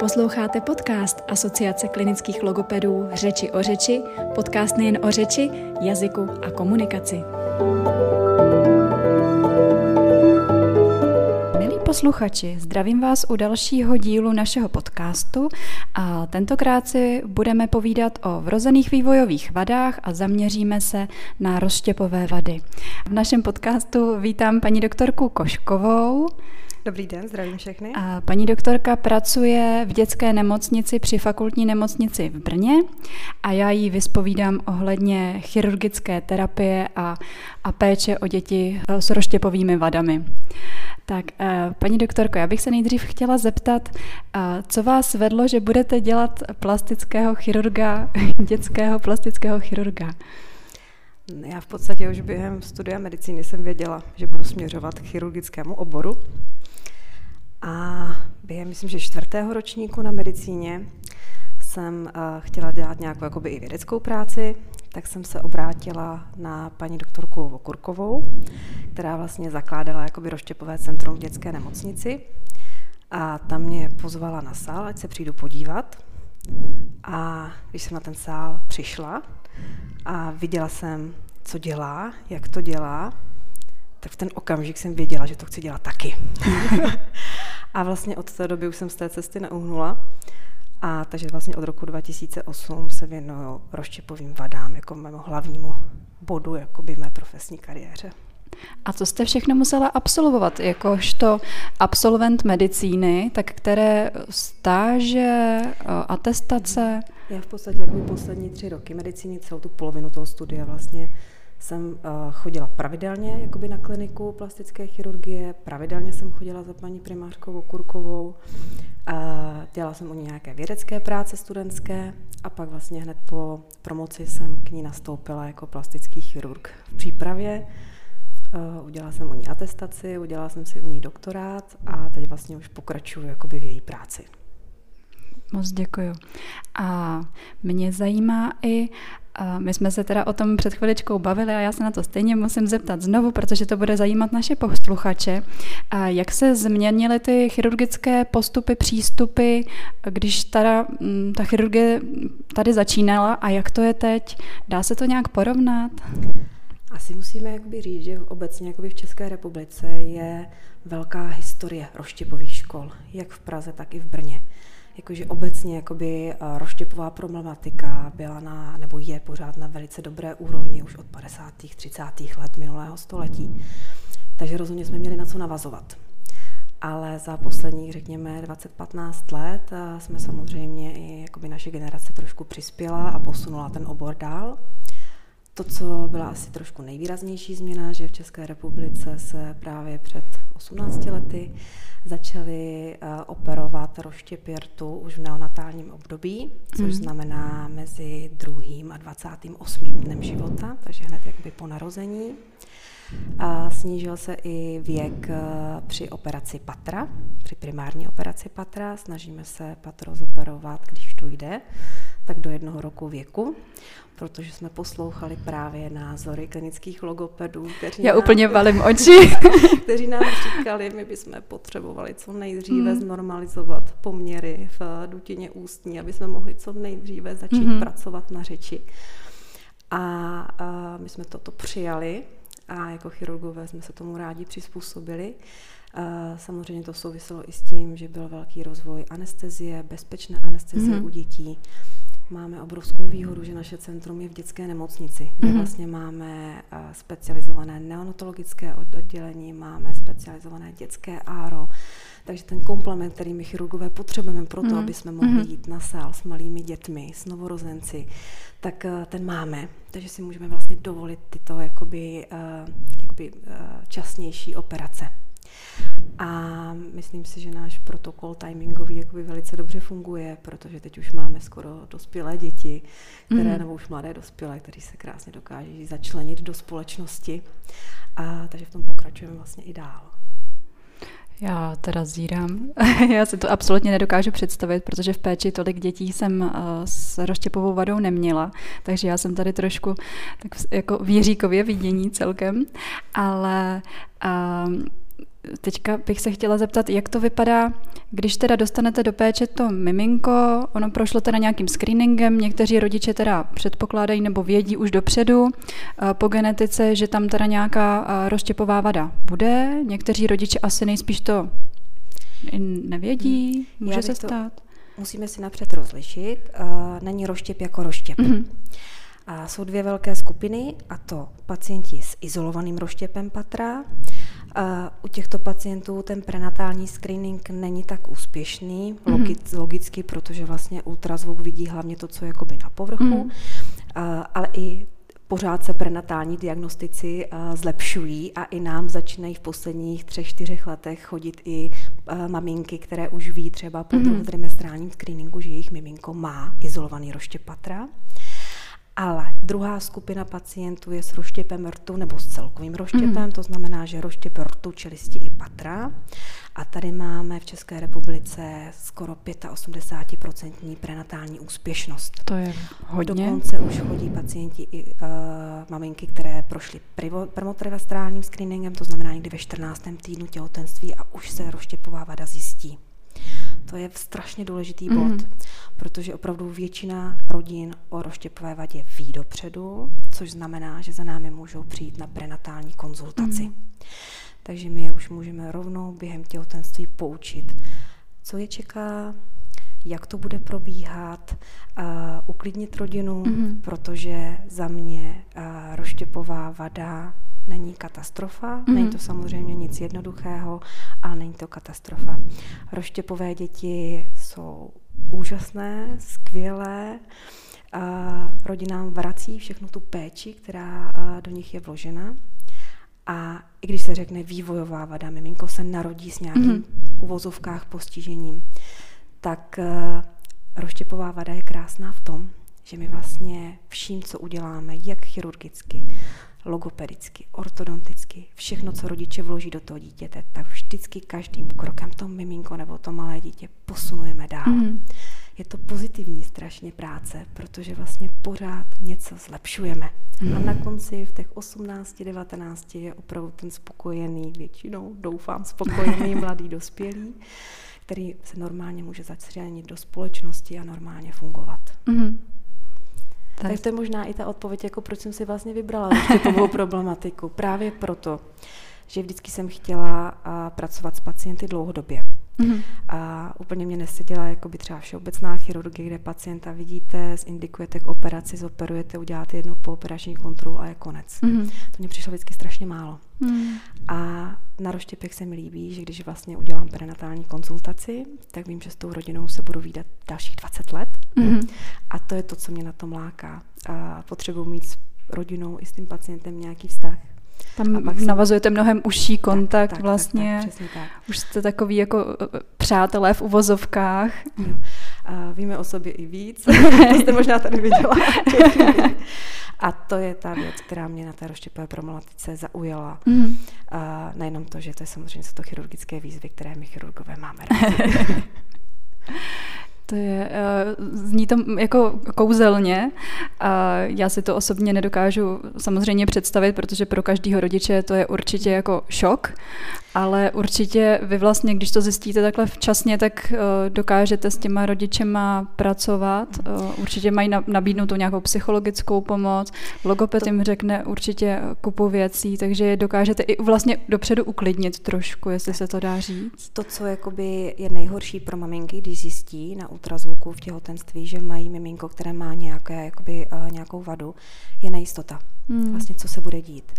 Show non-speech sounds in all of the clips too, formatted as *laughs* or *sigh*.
Posloucháte podcast Asociace klinických logopedů Řeči o řeči, podcast nejen o řeči, jazyku a komunikaci. Milí posluchači, zdravím vás u dalšího dílu našeho podcastu a tentokrát si budeme povídat o vrozených vývojových vadách a zaměříme se na rozštěpové vady. V našem podcastu vítám paní doktorku Koškovou, Dobrý den, zdravím všechny. A paní doktorka pracuje v dětské nemocnici při fakultní nemocnici v Brně a já jí vyspovídám ohledně chirurgické terapie a, a péče o děti eh, s roštěpovými vadami. Tak, eh, paní doktorko, já bych se nejdřív chtěla zeptat, eh, co vás vedlo, že budete dělat plastického chirurga, *laughs* dětského plastického chirurga? Já v podstatě už během studia medicíny jsem věděla, že budu směřovat k chirurgickému oboru. A během, myslím, že čtvrtého ročníku na medicíně jsem uh, chtěla dělat nějakou jakoby i vědeckou práci, tak jsem se obrátila na paní doktorku Vokurkovou, která vlastně zakládala jakoby roštěpové centrum v dětské nemocnici. A tam mě pozvala na sál, ať se přijdu podívat. A když jsem na ten sál přišla a viděla jsem, co dělá, jak to dělá, tak v ten okamžik jsem věděla, že to chci dělat taky. *laughs* a vlastně od té doby už jsem z té cesty neuhnula. A takže vlastně od roku 2008 se věnuju rozštěpovým vadám jako mému hlavnímu bodu jakoby mé profesní kariéře. A co jste všechno musela absolvovat, jakožto absolvent medicíny, tak které stáže, atestace? Já v podstatě jako poslední tři roky medicíny, celou tu polovinu toho studia vlastně jsem uh, chodila pravidelně jakoby na kliniku plastické chirurgie, pravidelně jsem chodila za paní primářkou Okurkovou, uh, dělala jsem u ní nějaké vědecké práce studentské a pak vlastně hned po promoci jsem k ní nastoupila jako plastický chirurg v přípravě. Uh, udělala jsem u ní atestaci, udělala jsem si u ní doktorát a teď vlastně už pokračuju jakoby v její práci. Moc děkuju. A mě zajímá i, my jsme se teda o tom před chviličkou bavili a já se na to stejně musím zeptat znovu, protože to bude zajímat naše posluchače. A jak se změnily ty chirurgické postupy, přístupy, když ta, mm, ta chirurgie tady začínala a jak to je teď? Dá se to nějak porovnat? Asi musíme jakoby říct, že obecně jakoby v České republice je velká historie roštěpových škol, jak v Praze, tak i v Brně jakože obecně jakoby eh, roštěpová problematika byla na, nebo je pořád na velice dobré úrovni už od 50. 30. let minulého století. Takže rozhodně jsme měli na co navazovat. Ale za posledních, řekněme, 20-15 let eh, jsme samozřejmě i jakoby naše generace trošku přispěla a posunula ten obor dál. To, co byla asi trošku nejvýraznější změna, že v České republice se právě před 18 lety začali uh, operovat roštěpy rtu už v neonatálním období, což mm. znamená mezi druhým a 28. dnem života, takže hned jakby po narození. A snížil se i věk uh, při operaci patra, při primární operaci patra. Snažíme se patro zoperovat, když to jde, tak do jednoho roku věku protože jsme poslouchali právě názory klinických logopedů, kteří Já nám, úplně *laughs* valím oči. kteří nám říkali, my bychom potřebovali co nejdříve hmm. znormalizovat poměry v dutině ústní, aby jsme mohli co nejdříve začít hmm. pracovat na řeči. A, a my jsme toto přijali a jako chirurgové jsme se tomu rádi přizpůsobili. Samozřejmě to souviselo i s tím, že byl velký rozvoj anestezie, bezpečné anestezie mm. u dětí. Máme obrovskou výhodu, že naše centrum je v dětské nemocnici, kde mm vlastně máme specializované neonatologické oddělení, máme specializované dětské áro, takže ten komplement, který my chirurgové potřebujeme pro to, mm aby jsme mohli mhm. jít na sál s malými dětmi, s novorozenci, tak eh, ten máme. Takže si můžeme vlastně dovolit tyto jakoby, uh, jakoby časnější operace. A myslím si, že náš protokol timingový jakoby velice dobře funguje, protože teď už máme skoro dospělé děti, které, mm. nebo už mladé dospělé, kteří se krásně dokáží začlenit do společnosti. A takže v tom pokračujeme vlastně i dál. Já teda zírám. *laughs* Já si to absolutně nedokážu představit, protože v péči tolik dětí jsem uh, s roštěpovou vadou neměla, takže já jsem tady trošku tak jako věříkově vidění celkem, ale uh, teďka bych se chtěla zeptat, jak to vypadá, když teda dostanete do péče to miminko, ono prošlo teda nějakým screeningem, někteří rodiče teda předpokládají nebo vědí už dopředu eh, po genetice, že tam teda nějaká eh, rozštěpová vada bude, někteří rodiče asi nejspíš to nevědí, hmm. může se stát. To, musíme si napřed rozlišit, uh, není roštěp jako roštěp. Mm-hmm. A jsou dvě velké skupiny, a to pacienti s izolovaným roštěpem patra. A u těchto pacientů ten prenatální screening není tak úspěšný, mm-hmm. logicky, protože vlastně ultrazvuk vidí hlavně to, co je jakoby na povrchu, mm-hmm. a, ale i pořád se prenatální diagnostici zlepšují a i nám začínají v posledních třech, čtyřech letech chodit i maminky, které už ví třeba po mm-hmm. trimestrálním screeningu, že jejich miminko má izolovaný roštěp patra. Ale druhá skupina pacientů je s roštěpem rtu nebo s celkovým roštěpem, mm. to znamená, že roštěp rtu, čelisti i patra. A tady máme v České republice skoro 85% prenatální úspěšnost. To je hodně. Dokonce už chodí pacienti i uh, maminky, které prošly premotrimestrálním screeningem, to znamená někdy ve 14. týdnu těhotenství a už se roštěpová vada zjistí. To je strašně důležitý bod, mm. protože opravdu většina rodin o roštěpové vadě ví dopředu, což znamená, že za námi můžou přijít na prenatální konzultaci. Mm. Takže my je už můžeme rovnou během těhotenství poučit, co je čeká, jak to bude probíhat, uh, uklidnit rodinu, mm-hmm. protože za mě uh, roštěpová vada není katastrofa, mm-hmm. není to samozřejmě nic jednoduchého, ale není to katastrofa. Roštěpové děti jsou úžasné, skvělé, a rodinám vrací všechnu tu péči, která do nich je vložena. A i když se řekne vývojová vada, miminko se narodí s nějakým mm-hmm. uvozovkách postižením, tak roštěpová vada je krásná v tom, že my vlastně vším, co uděláme, jak chirurgicky, logopedicky, ortodonticky, všechno, co rodiče vloží do toho dítěte, tak vždycky každým krokem to miminko nebo to malé dítě posunujeme dál. Mm. Je to pozitivní strašně práce, protože vlastně pořád něco zlepšujeme. Mm. A na konci v těch 18, 19 je opravdu ten spokojený, většinou doufám spokojený *laughs* mladý dospělý, který se normálně může začlenit do společnosti a normálně fungovat. Mm. Tak. tak to je možná i ta odpověď, jako proč jsem si vlastně vybrala tu *laughs* problematiku. Právě proto, že vždycky jsem chtěla a, pracovat s pacienty dlouhodobě. Mm-hmm. A úplně mě neseděla jako by třeba všeobecná chirurgie, kde pacienta vidíte, zindikujete k operaci, zoperujete, uděláte jednu pooperační kontrolu a je konec. Mm-hmm. To mě přišlo vždycky strašně málo. Mm. A na roštěpech se mi líbí, že když vlastně udělám prenatální konzultaci, tak vím, že s tou rodinou se budu výdat dalších 20 let. Mm-hmm. A to je to, co mě na tom láká. A potřebuji mít s rodinou i s tím pacientem nějaký vztah. Tam pak navazujete mnohem užší kontakt tak, tak, vlastně. Tak, tak, tak. Už jste takový jako e, e, přátelé v uvozovkách. A víme o sobě i víc. *laughs* to jste možná tady viděla. A to je ta věc, která mě na té roštěpové problematice zaujala. Mm. A nejenom to, že to je samozřejmě jsou to chirurgické výzvy, které my chirurgové máme rádi. *laughs* To je, uh, zní to jako kouzelně a já si to osobně nedokážu samozřejmě představit, protože pro každého rodiče to je určitě jako šok, ale určitě vy vlastně, když to zjistíte takhle včasně, tak uh, dokážete s těma rodičema pracovat. Uh, určitě mají nabídnout tu nějakou psychologickou pomoc. Logoped jim řekne určitě kupu věcí, takže je dokážete i vlastně dopředu uklidnit trošku, jestli se to dá říct. To, co jakoby je nejhorší pro maminky, když zjistí na ultrazvuku v těhotenství, že mají miminko, které má nějaké, jakoby, uh, nějakou vadu, je nejistota. Hmm. Vlastně, co se bude dít.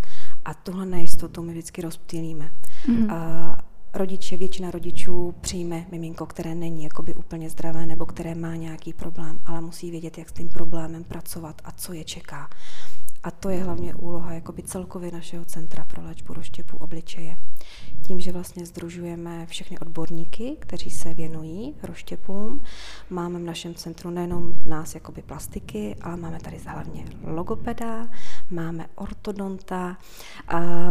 A tuhle nejistotu my vždycky rozptýlíme. Mm. A rodiče, většina rodičů přijme miminko, které není jakoby úplně zdravé nebo které má nějaký problém, ale musí vědět, jak s tím problémem pracovat a co je čeká. A to je hlavně úloha jakoby celkově našeho Centra pro léčbu rozštěpu obličeje. Tím, že vlastně združujeme všechny odborníky, kteří se věnují rozštěpům, máme v našem centru nejenom nás jakoby plastiky, ale máme tady hlavně logopeda, máme ortodonta,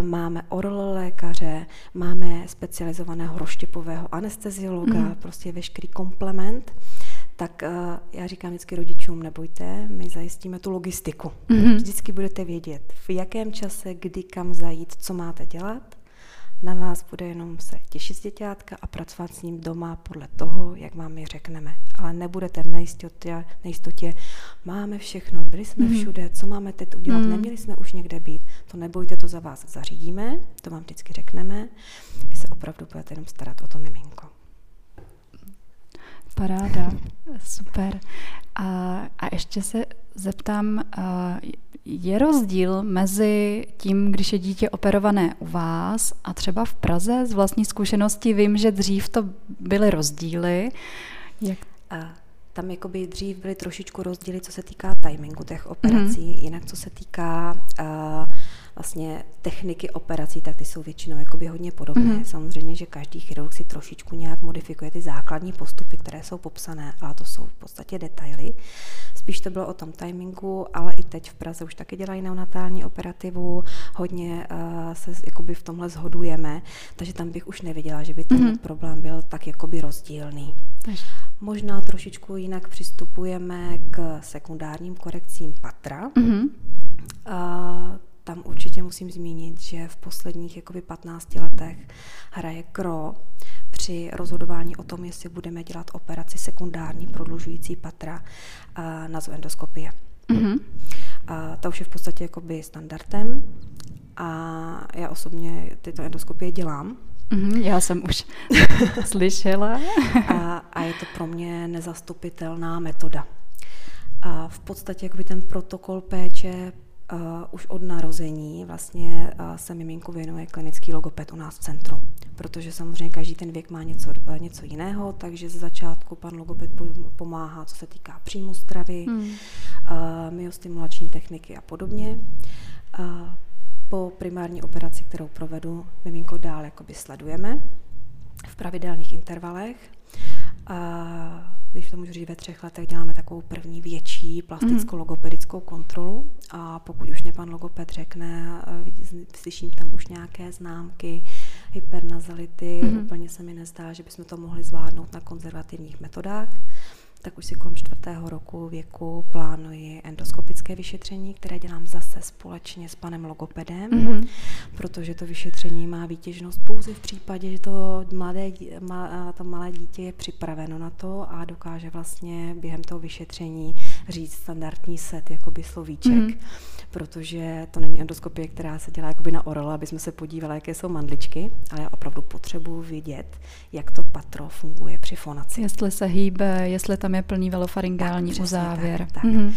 máme oral lékaře, máme specializovaného rozštěpového anesteziologa, mm. prostě veškerý komplement tak uh, já říkám vždycky rodičům, nebojte, my zajistíme tu logistiku. Mm-hmm. Vždycky budete vědět, v jakém čase, kdy, kam zajít, co máte dělat Na vás bude jenom se těšit z děťátka a pracovat s ním doma podle toho, jak vám my řekneme. Ale nebudete v nejistotě, nejistotě máme všechno, byli jsme mm. všude, co máme teď udělat, mm. neměli jsme už někde být. To nebojte, to za vás zařídíme, to vám vždycky řekneme. Vy se opravdu budete jenom starat o to miminko. Paráda, super. A, a ještě se zeptám, je rozdíl mezi tím, když je dítě operované u vás a třeba v Praze? Z vlastní zkušenosti vím, že dřív to byly rozdíly. Jak... A tam jakoby dřív byly trošičku rozdíly, co se týká timingu těch operací, mm-hmm. jinak co se týká uh, vlastně techniky operací, tak ty jsou většinou jakoby hodně podobné. Mm-hmm. Samozřejmě, že každý chirurg si trošičku nějak modifikuje ty základní postupy, které jsou popsané, ale to jsou v podstatě detaily. Spíš to bylo o tom timingu, ale i teď v Praze už taky dělají neonatální operativu, hodně uh, se jakoby v tomhle zhodujeme, takže tam bych už neviděla, že by ten mm-hmm. problém byl tak jakoby rozdílný. Takže. Možná trošičku jinak přistupujeme k sekundárním korekcím patra. Mm-hmm. Uh, tam určitě musím zmínit, že v posledních jakoby 15 letech hraje KRO při rozhodování o tom, jestli budeme dělat operaci sekundární prodlužující patra na zoendoskopie. Mm-hmm. A ta už je v podstatě jakoby standardem a já osobně tyto endoskopie dělám. Mm-hmm, já jsem už *laughs* slyšela. a, a je to pro mě nezastupitelná metoda. A v podstatě jakoby ten protokol péče Uh, už od narození vlastně uh, se miminku věnuje klinický logoped u nás v centru, protože samozřejmě každý ten věk má něco, uh, něco jiného, takže ze začátku pan logoped pomáhá, co se týká příjmu stravy, hmm. myostimulační techniky a podobně. Po primární operaci, kterou provedu, miminko dál jakoby sledujeme v pravidelných intervalech. Když to můžu říct, ve třech letech děláme takovou první větší plastickou mhm. logopedickou kontrolu a pokud už mě pan logoped řekne, slyším tam už nějaké známky, hypernazality, mm-hmm. úplně se mi nezdá, že bychom to mohli zvládnout na konzervativních metodách tak už si kolem čtvrtého roku věku plánuji endoskopické vyšetření, které dělám zase společně s panem logopedem, mm-hmm. protože to vyšetření má výtěžnost pouze v případě, že to, mladé, to malé dítě je připraveno na to a dokáže vlastně během toho vyšetření říct standardní set jakoby slovíček, mm-hmm. protože to není endoskopie, která se dělá jakoby na orele, aby jsme se podívali, jaké jsou mandličky, ale já opravdu potřebuji vidět, jak to patro funguje při fonaci. Jestli se hýbe, jestli tam je plný velofaringální tak, uzávěr. Tak, tak. Mm-hmm.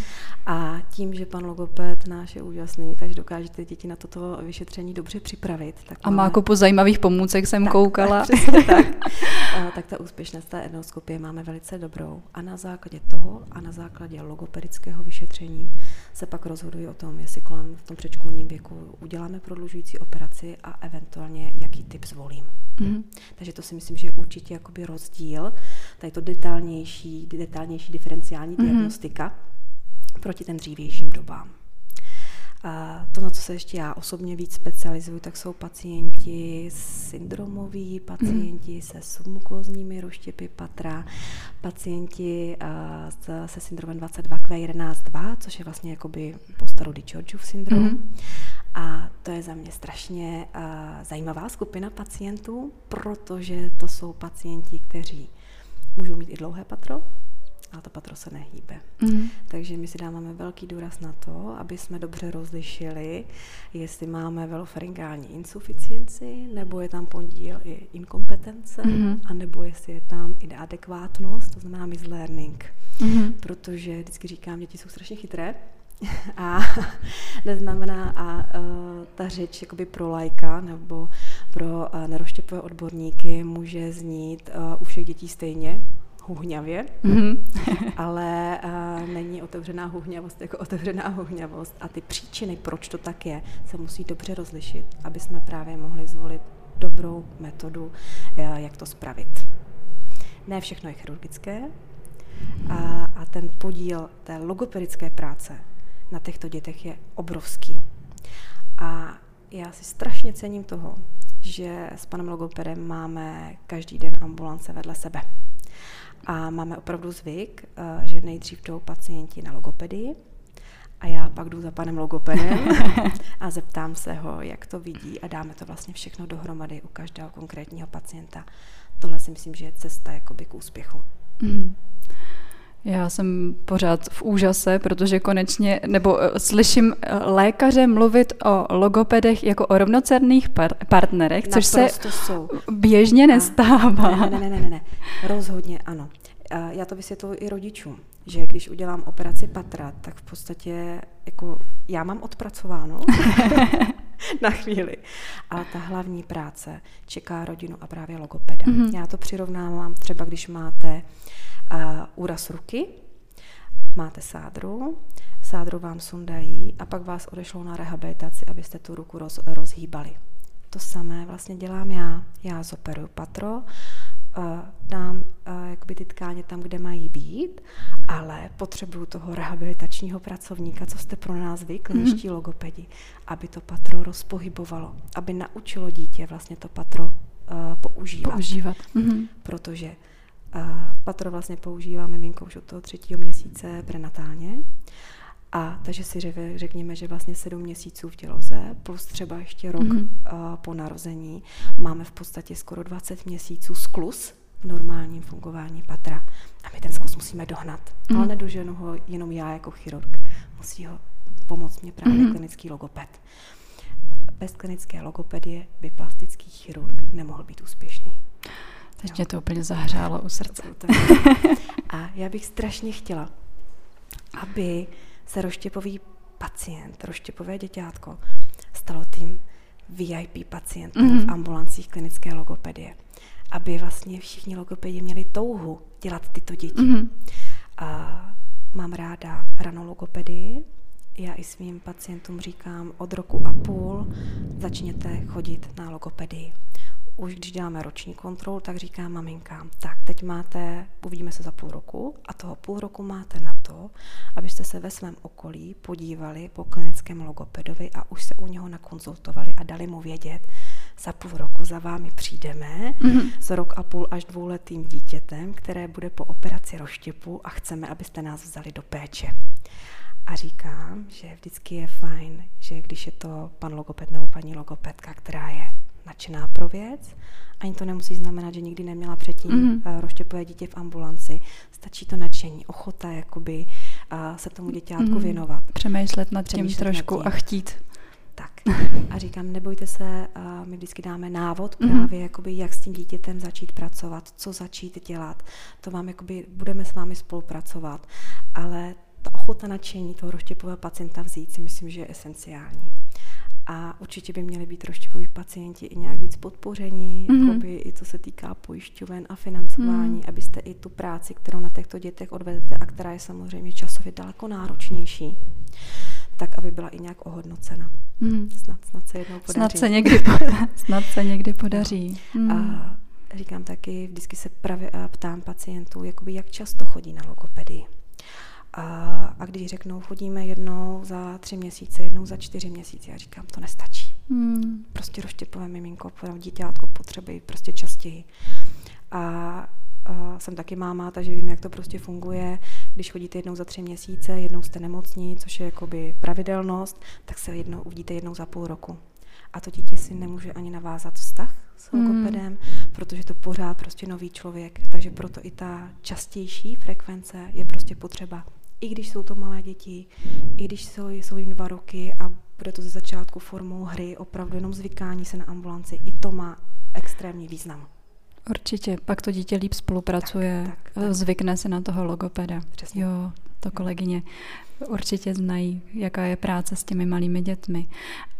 A tím, že pan logoped náš je úžasný, takže dokáže ty děti na toto vyšetření dobře připravit. Tak a má kupu zajímavých pomůcek, jsem tak, koukala. Tak, tak. *laughs* A, tak ta úspěšnost té endoskopie máme velice dobrou. A na základě toho a na základě logopedického vyšetření se pak rozhodují o tom, jestli kolem v tom předškolním věku uděláme prodlužující operaci a eventuálně jaký typ zvolím. Mm-hmm. Takže to si myslím, že je určitě jakoby rozdíl, tady to detailnější, detailnější diferenciální mm-hmm. diagnostika proti ten dřívějším dobám. A to, na co se ještě já osobně víc specializuju, tak jsou pacienti syndromoví, pacienti mm. se submukozními rozštěpy patra, pacienti uh, se syndromem 22Q11.2, což je vlastně jakoby postaru Georgeův syndrom. Mm. A to je za mě strašně uh, zajímavá skupina pacientů, protože to jsou pacienti, kteří můžou mít i dlouhé patro, a to patro se nehýbe. Mm. Takže my si dáváme velký důraz na to, aby jsme dobře rozlišili, jestli máme velofaringální insuficienci, nebo je tam podíl i inkompetence, mm. anebo jestli je tam i adekvátnost, to znamená mislearning. Mm. Protože vždycky říkám, děti jsou strašně chytré, a *laughs* neznamená a uh, ta řeč jakoby pro lajka nebo pro uh, neroštěpové odborníky může znít uh, u všech dětí stejně, huhňavě, mm-hmm. *laughs* ale uh, není otevřená huhňavost jako otevřená huhňavost a ty příčiny, proč to tak je, se musí dobře rozlišit, aby jsme právě mohli zvolit dobrou metodu, uh, jak to spravit. Ne všechno je chirurgické a, a ten podíl té logopedické práce na těchto dětech je obrovský. A já si strašně cením toho, že s panem logopedem máme každý den ambulance vedle sebe. A máme opravdu zvyk, eh, že nejdřív jdou pacienti na logopedii a já pak jdu za panem logopedem *laughs* a zeptám se ho, jak to vidí a dáme to vlastně všechno dohromady u každého konkrétního pacienta. Tohle si myslím, že je cesta jakoby k úspěchu. Mm. Já jsem pořád v úžase, protože konečně, nebo eh, slyším eh, lékaře mluvit o logopedech jako o rovnocerných par- partnerech, což Naprosto se jsou. běžně nestává. Ne, ne, ne, ne, ne, rozhodně ano. Já to vysvětluji i rodičům, že když udělám operaci patra, tak v podstatě jako já mám odpracováno *laughs* *laughs* na chvíli, ale ta hlavní práce čeká rodinu a právě logopeda. Mm-hmm. Já to přirovnávám třeba, když máte uh, úraz ruky, máte sádru, sádru vám sundají a pak vás odešlou na rehabilitaci, abyste tu ruku roz, rozhýbali. To samé vlastně dělám já. Já zoperuju patro, dám uh, jakoby ty tkáně tam, kde mají být, ale potřebuju toho rehabilitačního pracovníka, co jste pro nás vy, kliničtí mm. logopedi, aby to patro rozpohybovalo, aby naučilo dítě vlastně to patro uh, používat. používat. Mm-hmm. Protože a patro vlastně používá miminko už od toho třetího měsíce prenatálně. A takže si řekněme, že vlastně sedm měsíců v těloze, plus třeba ještě rok mm-hmm. uh, po narození, máme v podstatě skoro 20 měsíců sklus v normálním fungování patra. A my ten sklus musíme dohnat. Mm-hmm. Ale nedoženu ho jenom já jako chirurg. Musí ho pomoct mě právě mm-hmm. klinický logoped. Bez klinické logopedie by plastický chirurg nemohl být úspěšný. Teď mě to úplně zahřálo u srdce. *laughs* A já bych strašně chtěla, aby se roštěpový pacient, roštěpové děťátko, stalo tím VIP pacientem mm-hmm. v ambulancích klinické logopedie. Aby vlastně všichni logopedi měli touhu dělat tyto děti. Mm-hmm. A mám ráda ranologopedii. Já i svým pacientům říkám, od roku a půl začněte chodit na logopedii už když děláme roční kontrolu, tak říká maminkám, tak teď máte, uvidíme se za půl roku a toho půl roku máte na to, abyste se ve svém okolí podívali po klinickém logopedovi a už se u něho nakonzultovali a dali mu vědět, za půl roku za vámi přijdeme mm-hmm. s rok a půl až dvouletým dítětem, které bude po operaci roštěpu a chceme, abyste nás vzali do péče. A říkám, že vždycky je fajn, že když je to pan logoped nebo paní logopedka, která je nadšená pro věc. Ani to nemusí znamenat, že nikdy neměla předtím mm-hmm. roštěpové dítě v ambulanci. Stačí to nadšení, ochota jakoby uh, se tomu děťátku mm-hmm. věnovat. Přemýšlet nad tím Přemýšlet trošku nad tím. a chtít. Tak. *laughs* A říkám, nebojte se, uh, my vždycky dáme návod mm-hmm. právě, jakoby, jak s tím dítětem začít pracovat, co začít dělat. To vám, jakoby, budeme s vámi spolupracovat. Ale ta ochota nadšení toho roštěpového pacienta vzít si myslím, že je esenciální a určitě by měli být roštěpoví pacienti i nějak víc podpoření, mm-hmm. jakoby i co se týká pojišťoven a financování, mm. abyste i tu práci, kterou na těchto dětech odvedete a která je samozřejmě časově daleko náročnější, tak aby byla i nějak ohodnocena. Mm. Snad, snad se jednou podaří. Snad se někdy, *laughs* snad se někdy podaří. Mm. A říkám taky, vždycky se právě ptám pacientů, jakoby jak často chodí na logopedii. A, a když řeknou, chodíme jednou za tři měsíce, jednou za čtyři měsíce, já říkám, to nestačí. Hmm. Prostě roštěpové miminko, dítětko potřebují prostě častěji. A, a jsem taky máma, takže vím, jak to prostě funguje. Když chodíte jednou za tři měsíce, jednou jste nemocní, což je jakoby pravidelnost, tak se jednou uvidíte jednou za půl roku. A to dítě si nemůže ani navázat vztah s logopedem, hmm. protože to pořád prostě nový člověk. Takže proto i ta častější frekvence je prostě potřeba i když jsou to malé děti, i když jsou, jsou jim dva roky a bude to ze začátku formou hry, opravdu jenom zvykání se na ambulanci, i to má extrémní význam. Určitě, pak to dítě líp spolupracuje, tak, tak, tak. zvykne se na toho logopeda. Přesně. Jo, to kolegyně určitě znají, jaká je práce s těmi malými dětmi.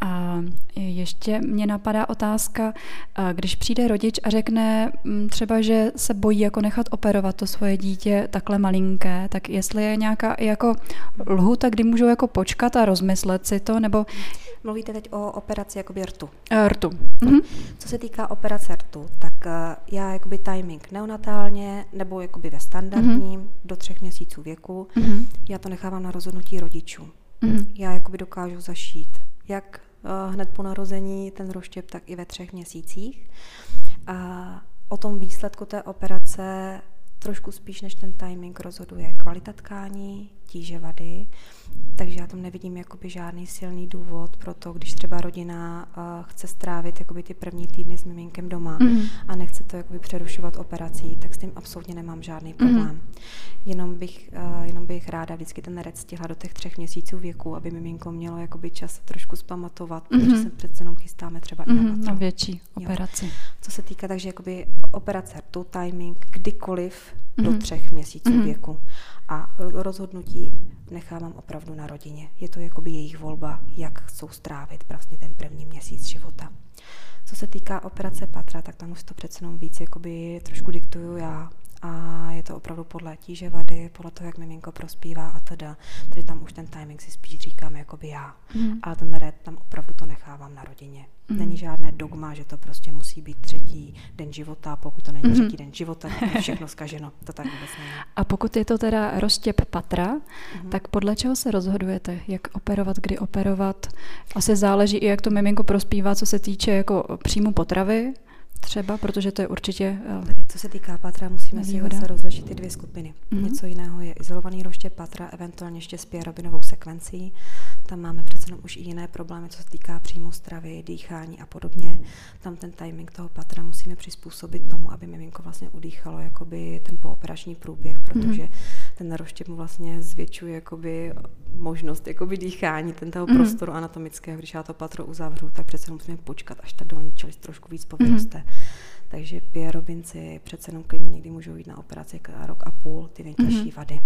A ještě mě napadá otázka, když přijde rodič a řekne mm, třeba, že se bojí jako nechat operovat to svoje dítě takhle malinké, tak jestli je nějaká jako lhuta, kdy můžou jako počkat a rozmyslet si to, nebo... Mluvíte teď o operaci jakoby rtu. Rtu. Mhm. Co se týká operace rtu, tak e, já jakoby timing neonatálně nebo jakoby ve standardním mhm. do třech měsíců věku, mhm. já to nechávám na rozhodnutí rodičů. Mm-hmm. Já jakoby dokážu zašít jak hned po narození ten roštěp, tak i ve třech měsících. A o tom výsledku té operace trošku spíš než ten timing rozhoduje kvalita tkání, tíže vady, takže já tam nevidím jakoby žádný silný důvod pro to, když třeba rodina uh, chce strávit jakoby ty první týdny s miminkem doma mm. a nechce to jakoby přerušovat operací, tak s tím absolutně nemám žádný problém. Mm. Jenom, bych, uh, jenom bych ráda vždycky ten rec stihla do těch třech měsíců věku, aby miminko mělo jakoby čas trošku zpamatovat, mm. protože se přece jenom chystáme třeba mm. i na patro. Na větší operaci. Jo. Co se týká, takže jakoby operace to timing kdykoliv mm. do třech měsíců mm. věku. A rozhodnutí nechávám opravdu na rodině. Je to jakoby jejich volba, jak chcou strávit vlastně ten první měsíc života. Co se týká operace patra, tak tam už to přece jenom víc jakoby trošku diktuju já a je to opravdu podle tíže vady, podle toho, jak miminko prospívá a teda. Takže tam už ten timing si spíš říkám jakoby já. Mm. Ale ten red tam opravdu to nechávám na rodině. Mm. Není žádné dogma, že to prostě musí být třetí den života, pokud to není mm. třetí den života, tak je všechno zkaženo. To tak vůbec není. A pokud je to teda roztěp patra, mm. tak podle čeho se rozhodujete, jak operovat, kdy operovat? Asi záleží i, jak to miminko prospívá, co se týče jako příjmu potravy, třeba, protože to je určitě... Uh, Tady, co se týká patra, musíme si zase rozlišit ty dvě skupiny. Mm-hmm. Něco jiného je izolovaný roště patra, eventuálně ještě s pierobinovou sekvencí. Tam máme přece jenom už i jiné problémy, co se týká příjmu stravy, dýchání a podobně. Tam ten timing toho patra musíme přizpůsobit tomu, aby miminko vlastně udýchalo jakoby ten pooperační průběh, protože mm-hmm. Ten roštěp mu vlastně zvětšuje jakoby možnost jakoby dýchání ten toho mm-hmm. prostoru anatomického. Když já to patro uzavřu, tak přece musíme počkat, až ta dolní čelist trošku víc povyroste. Mm-hmm. Takže pierobinci přece jenom klidně někdy můžou jít na operaci rok a půl, ty nejtěžší mm-hmm. vady.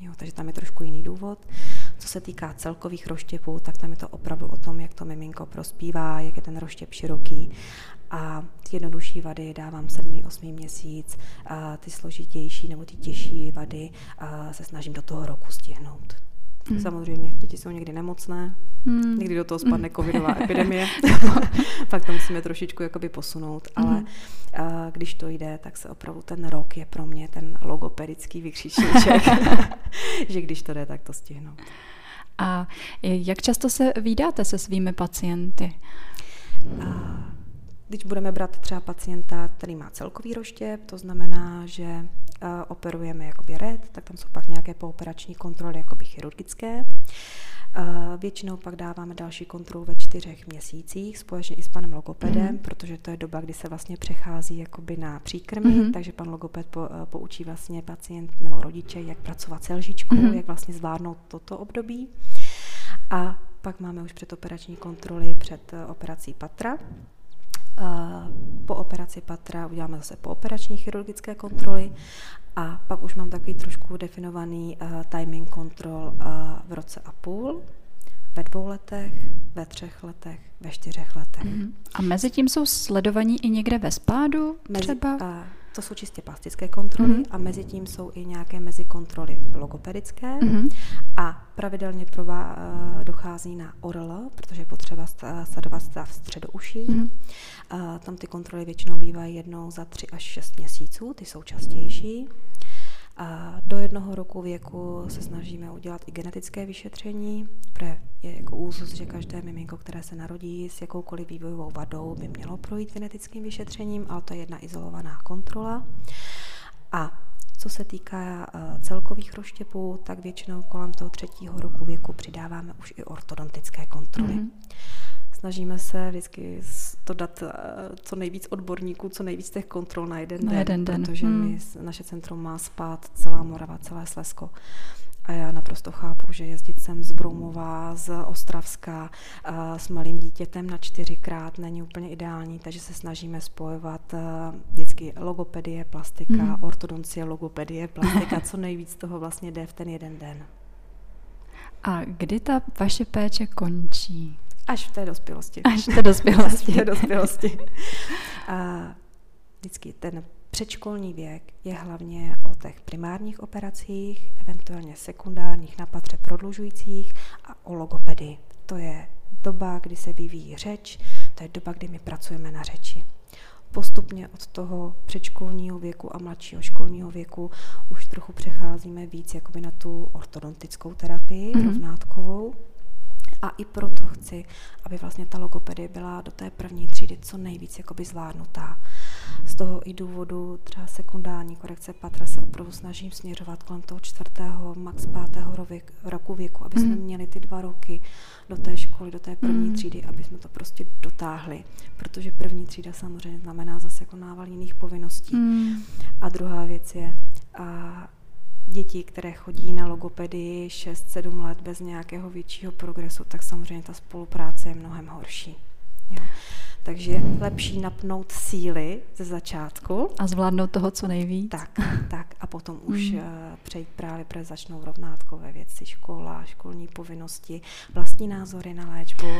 Jo, takže tam je trošku jiný důvod. Co se týká celkových roštěpů, tak tam je to opravdu o tom, jak to miminko prospívá, jak je ten roštěp široký. A ty jednodušší vady dávám sedmý, osmý měsíc, a ty složitější nebo ty těžší vady a se snažím do toho roku stihnout. Hmm. Samozřejmě, děti jsou někdy nemocné, hmm. někdy do toho spadne hmm. covidová *laughs* epidemie, *laughs* pak to musíme trošičku jakoby posunout, ale hmm. a, když to jde, tak se opravdu ten rok je pro mě ten logopedický vykřičníček, *laughs* že když to jde, tak to stihnout. A jak často se vydáte se svými pacienty? A, když budeme brát třeba pacienta, který má celkový roštěp, to znamená, že operujeme jakoby red, tak tam jsou pak nějaké pooperační kontroly jakoby chirurgické. Většinou pak dáváme další kontrolu ve čtyřech měsících společně i s panem logopedem, mm-hmm. protože to je doba, kdy se vlastně přechází jakoby na příkrmy, mm-hmm. takže pan logoped po, eh, poučí vlastně pacient nebo rodiče, jak pracovat s lžičkou, mm-hmm. jak vlastně zvládnout toto období. A pak máme už předoperační kontroly před eh, operací patra. Po operaci patra uděláme zase pooperační chirurgické kontroly a pak už mám takový trošku definovaný uh, timing kontrol uh, v roce a půl, ve dvou letech, ve třech letech, ve čtyřech letech. Mm-hmm. A mezi tím jsou sledovaní i někde ve spádu třeba? Mezi, uh, to jsou čistě plastické kontroly mm-hmm. a mezi tím jsou i nějaké mezikontroly logopedické mm-hmm. a pravidelně prová, uh, dochází na ORL, protože je potřeba sledovat stav středouší. Mm-hmm. Tam ty kontroly většinou bývají jednou za tři až šest měsíců, ty jsou častější. A do jednoho roku věku se snažíme udělat i genetické vyšetření, protože je jako úzus, že každé miminko, které se narodí s jakoukoliv vývojovou vadou, by mělo projít genetickým vyšetřením, ale to je jedna izolovaná kontrola. A co se týká uh, celkových roštěpů, tak většinou kolem toho třetího roku věku přidáváme už i ortodontické kontroly. Mm-hmm. Snažíme se vždycky to dát eh, co nejvíc odborníků, co nejvíc těch kontrol na jeden, na den, jeden den, protože hmm. my, naše centrum má spát celá Morava, celé Slezsko. A já naprosto chápu, že jezdit sem z Broumova, z Ostravska uh, s malým dítětem na čtyřikrát není úplně ideální, takže se snažíme spojovat uh, vždycky logopedie, plastika, hmm. ortodoncie, logopedie, plastika, co *laughs* nejvíc toho vlastně jde v ten jeden den. A kdy ta vaše péče končí? Až v té dospělosti. Až v té dospělosti. Až v té dospělosti. A vždycky ten předškolní věk je hlavně o těch primárních operacích, eventuálně sekundárních na patře prodlužujících a o logopedii. To je doba, kdy se vyvíjí řeč, to je doba, kdy my pracujeme na řeči. Postupně od toho předškolního věku a mladšího školního věku už trochu přecházíme víc jakoby na tu ortodontickou terapii mm-hmm. rovnátkovou, a i proto chci, aby vlastně ta logopedie byla do té první třídy co nejvíc jakoby zvládnutá. z toho i důvodu třeba sekundární korekce patra se opravdu snažím směřovat kolem toho čtvrtého, max pátého roku věku, aby jsme mm. měli ty dva roky do té školy, do té první mm. třídy, aby jsme to prostě dotáhli. Protože první třída samozřejmě znamená zase jako nával jiných povinností. Mm. A druhá věc je, a děti, které chodí na logopedii 6-7 let bez nějakého většího progresu, tak samozřejmě ta spolupráce je mnohem horší. Jo. Takže lepší napnout síly ze začátku. A zvládnout toho co nejvíc. Tak, tak. A potom *laughs* už uh, přejít právě, protože začnou rovnátkové věci, škola, školní povinnosti, vlastní názory na léčbu. *laughs*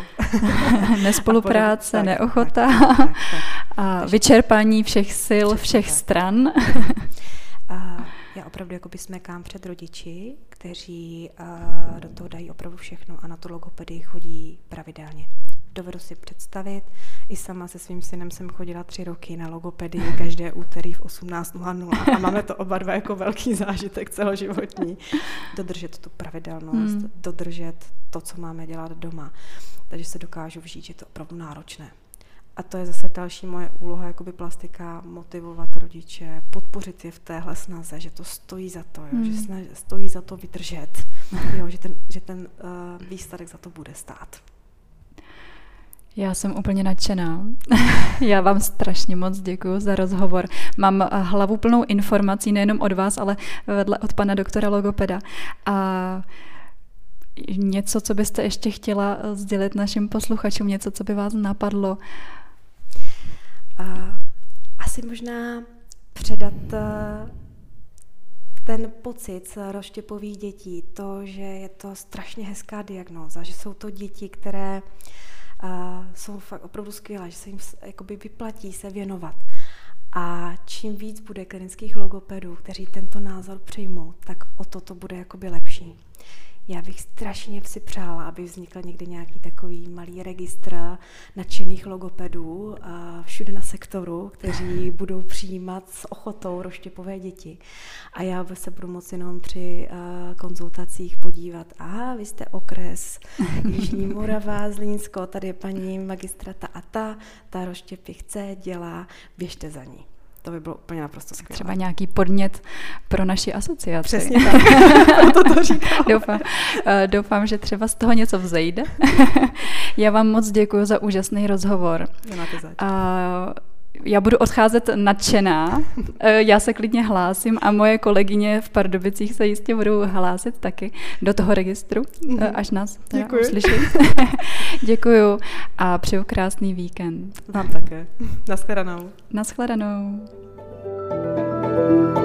*laughs* Nespolupráce, tak, neochota tak, tak, tak, tak. a vyčerpání všech sil, všech stran. Opravdu jakoby smekám před rodiči, kteří uh, do toho dají opravdu všechno a na tu logopedii chodí pravidelně. Dovedu si představit, i sama se svým synem jsem chodila tři roky na logopedii *laughs* každé úterý v 18.00 a máme to oba dva jako velký zážitek celoživotní. Dodržet tu pravidelnost, hmm. dodržet to, co máme dělat doma. Takže se dokážu vžít, že to je opravdu náročné. A to je zase další moje úloha, jakoby plastika, motivovat rodiče, podpořit je v téhle snaze, že to stojí za to, jo, hmm. že snaž, stojí za to vydržet, *laughs* jo, že ten, že ten uh, výsledek za to bude stát. Já jsem úplně nadšená. *laughs* Já vám strašně moc děkuji za rozhovor. Mám eh, hlavu plnou informací nejenom od vás, ale vedle od pana doktora logopeda. A něco, co byste ještě chtěla eh, sdělit našim posluchačům, něco, co by vás napadlo, a asi možná předat eh, ten pocit z roštěpových dětí, to, že je to strašně hezká diagnóza, že jsou to děti, které uh, jsou fakt opravdu skvělé, že se jim jakoby vyplatí se věnovat. A čím víc bude klinických logopedů, kteří tento názor přijmou, tak o to to bude jakoby lepší. Já bych strašně si přála, aby vznikl někdy nějaký takový malý registr nadšených logopedů a všude na sektoru, kteří *laughs* budou přijímat s ochotou roštěpové děti. A já se budu moci jenom při uh, konzultacích podívat, aha, vy jste okres *laughs* Jižní Morava, Zlínsko, tady je paní magistrata a ta, ta roštěpy chce, dělá, běžte za ní. To by bylo úplně naprosto skvělé. Třeba nějaký podnět pro naši asociaci. Přesně *laughs* tak, proto to říkám. doufám, eh, doufám, že třeba z toho něco vzejde. *laughs* Já vám moc děkuji za úžasný rozhovor. A já budu odcházet nadšená, eh, já se klidně hlásím a moje kolegyně v Pardubicích se jistě budou hlásit taky do toho registru, mm. až nás Děkuji. uslyší. *laughs* Děkuju a přeju krásný víkend. Vám také. Naschledanou. Naschledanou. thank you